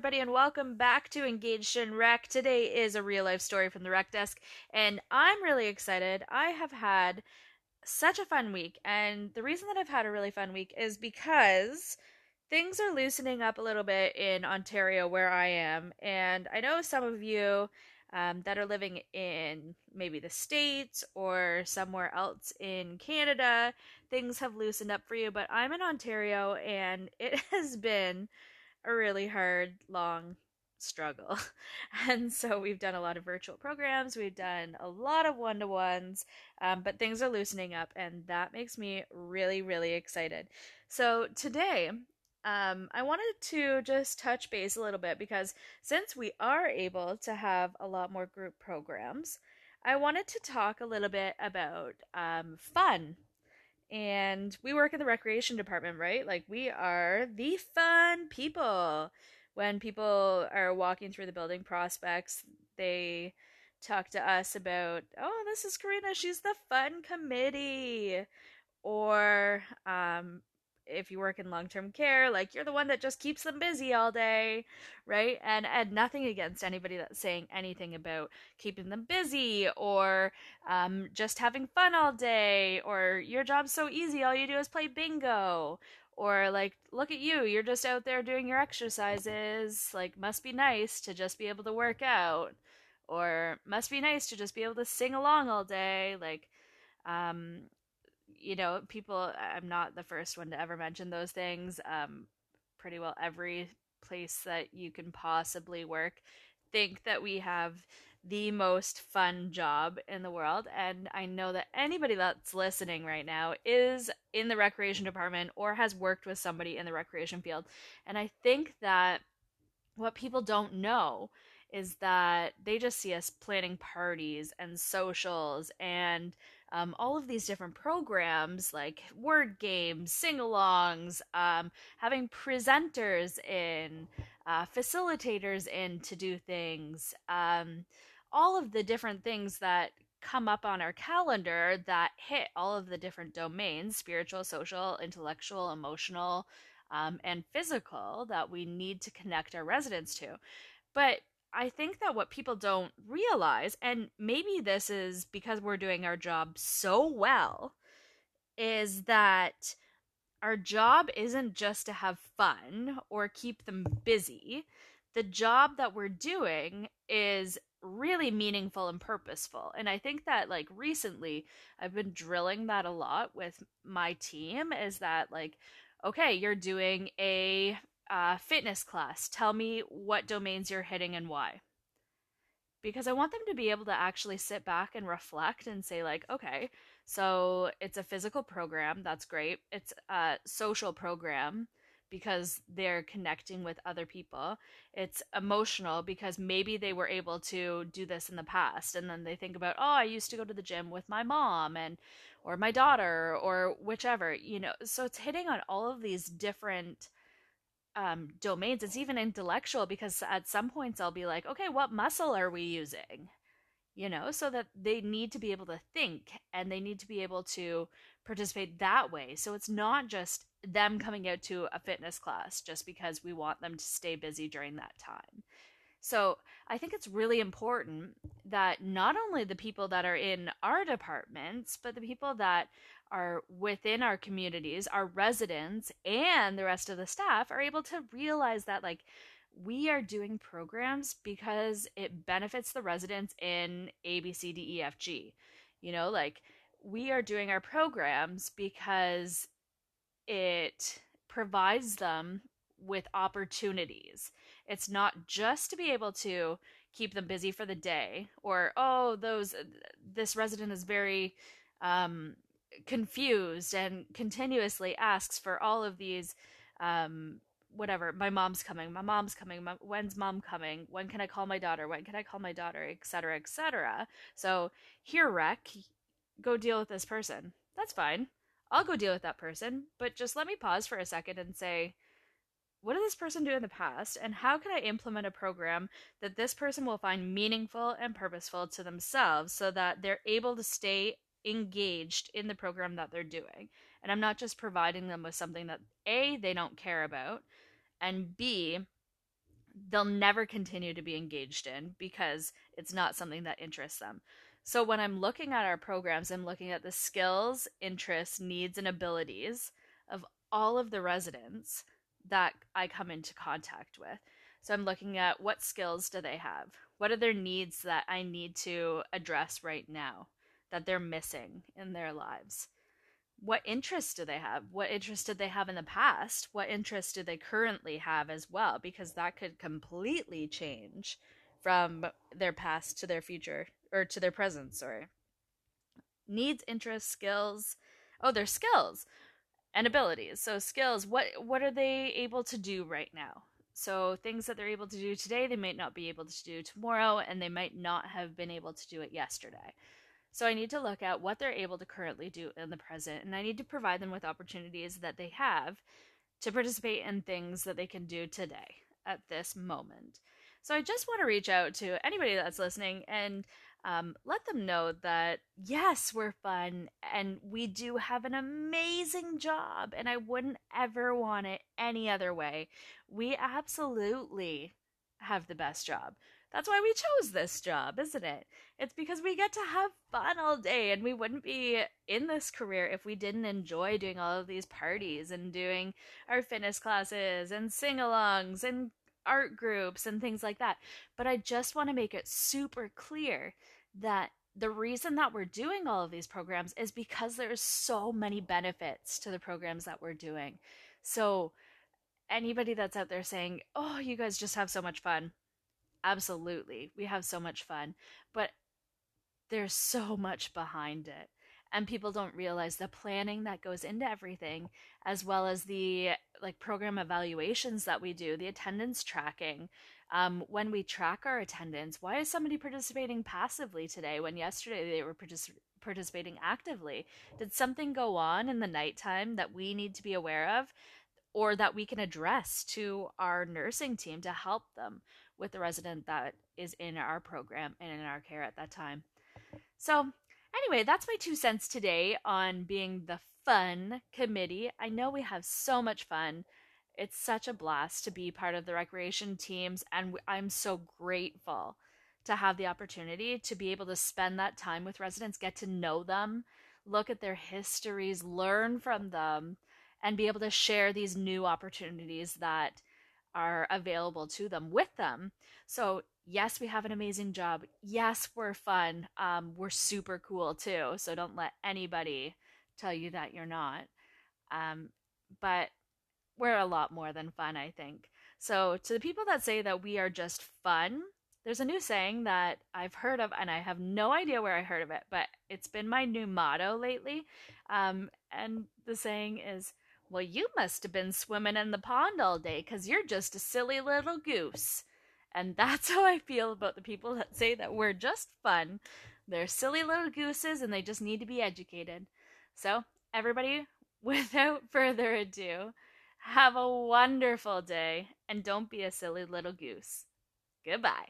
everybody, and welcome back to Engaged in Rec. Today is a real life story from the Rec Desk, and I'm really excited. I have had such a fun week, and the reason that I've had a really fun week is because things are loosening up a little bit in Ontario, where I am, and I know some of you um, that are living in maybe the States or somewhere else in Canada, things have loosened up for you, but I'm in Ontario, and it has been a really hard, long struggle. And so we've done a lot of virtual programs, we've done a lot of one to ones, um, but things are loosening up, and that makes me really, really excited. So today, um, I wanted to just touch base a little bit because since we are able to have a lot more group programs, I wanted to talk a little bit about um, fun and we work in the recreation department, right? Like we are the fun people. When people are walking through the building prospects, they talk to us about, oh, this is Karina, she's the fun committee. Or um, if you work in long-term care like you're the one that just keeps them busy all day right? And and nothing against anybody that's saying anything about keeping them busy or um, just having fun all day or your job's so easy all you do is play bingo or like look at you you're just out there doing your exercises like must be nice to just be able to work out or must be nice to just be able to sing along all day like um you know, people, I'm not the first one to ever mention those things. Um, pretty well every place that you can possibly work think that we have the most fun job in the world. And I know that anybody that's listening right now is in the recreation department or has worked with somebody in the recreation field. And I think that what people don't know is that they just see us planning parties and socials and um, all of these different programs like word games, sing alongs, um, having presenters in, uh, facilitators in to do things, um, all of the different things that come up on our calendar that hit all of the different domains spiritual, social, intellectual, emotional, um, and physical that we need to connect our residents to. But I think that what people don't realize, and maybe this is because we're doing our job so well, is that our job isn't just to have fun or keep them busy. The job that we're doing is really meaningful and purposeful. And I think that like recently I've been drilling that a lot with my team is that like okay, you're doing a uh, fitness class. Tell me what domains you're hitting and why. Because I want them to be able to actually sit back and reflect and say, like, okay, so it's a physical program. That's great. It's a social program because they're connecting with other people. It's emotional because maybe they were able to do this in the past and then they think about, "Oh, I used to go to the gym with my mom and or my daughter or whichever." You know, so it's hitting on all of these different um, domains. It's even intellectual because at some points I'll be like, okay, what muscle are we using? You know, so that they need to be able to think and they need to be able to participate that way. So it's not just them coming out to a fitness class just because we want them to stay busy during that time. So I think it's really important that not only the people that are in our departments, but the people that are within our communities, our residents, and the rest of the staff are able to realize that, like, we are doing programs because it benefits the residents in A, B, C, D, E, F, G. You know, like, we are doing our programs because it provides them with opportunities. It's not just to be able to keep them busy for the day or oh those this resident is very um confused and continuously asks for all of these um whatever my mom's coming my mom's coming my, when's mom coming? When can i call my daughter? When can i call my daughter? etc etc so here rec go deal with this person. That's fine. I'll go deal with that person but just let me pause for a second and say what did this person do in the past and how can i implement a program that this person will find meaningful and purposeful to themselves so that they're able to stay engaged in the program that they're doing. And I'm not just providing them with something that A, they don't care about, and B, they'll never continue to be engaged in because it's not something that interests them. So when I'm looking at our programs, I'm looking at the skills, interests, needs, and abilities of all of the residents that I come into contact with. So I'm looking at what skills do they have? What are their needs that I need to address right now that they're missing in their lives? What interests do they have? What interests did they have in the past? What interests do they currently have as well? Because that could completely change from their past to their future or to their present, sorry. Needs, interests, skills. Oh, their skills and abilities. So skills, what what are they able to do right now? So things that they're able to do today, they might not be able to do tomorrow and they might not have been able to do it yesterday. So I need to look at what they're able to currently do in the present and I need to provide them with opportunities that they have to participate in things that they can do today at this moment. So I just want to reach out to anybody that's listening and um, let them know that yes, we're fun and we do have an amazing job, and I wouldn't ever want it any other way. We absolutely have the best job. That's why we chose this job, isn't it? It's because we get to have fun all day, and we wouldn't be in this career if we didn't enjoy doing all of these parties and doing our fitness classes and sing alongs and art groups and things like that. But I just want to make it super clear that the reason that we're doing all of these programs is because there's so many benefits to the programs that we're doing. So anybody that's out there saying, "Oh, you guys just have so much fun." Absolutely. We have so much fun, but there's so much behind it and people don't realize the planning that goes into everything as well as the like program evaluations that we do the attendance tracking. Um, when we track our attendance why is somebody participating passively today when yesterday they were partic- participating actively? Did something go on in the nighttime that we need to be aware of or that we can address to our nursing team to help them with the resident that is in our program and in our care at that time so Anyway, that's my two cents today on being the fun committee. I know we have so much fun. It's such a blast to be part of the recreation teams, and I'm so grateful to have the opportunity to be able to spend that time with residents, get to know them, look at their histories, learn from them, and be able to share these new opportunities that are available to them with them. So yes, we have an amazing job. Yes, we're fun. Um, we're super cool too. So don't let anybody tell you that you're not. Um, but we're a lot more than fun, I think. So to the people that say that we are just fun, there's a new saying that I've heard of, and I have no idea where I heard of it, but it's been my new motto lately. Um, and the saying is, well, you must have been swimming in the pond all day because you're just a silly little goose. And that's how I feel about the people that say that we're just fun. They're silly little gooses and they just need to be educated. So, everybody, without further ado, have a wonderful day and don't be a silly little goose. Goodbye.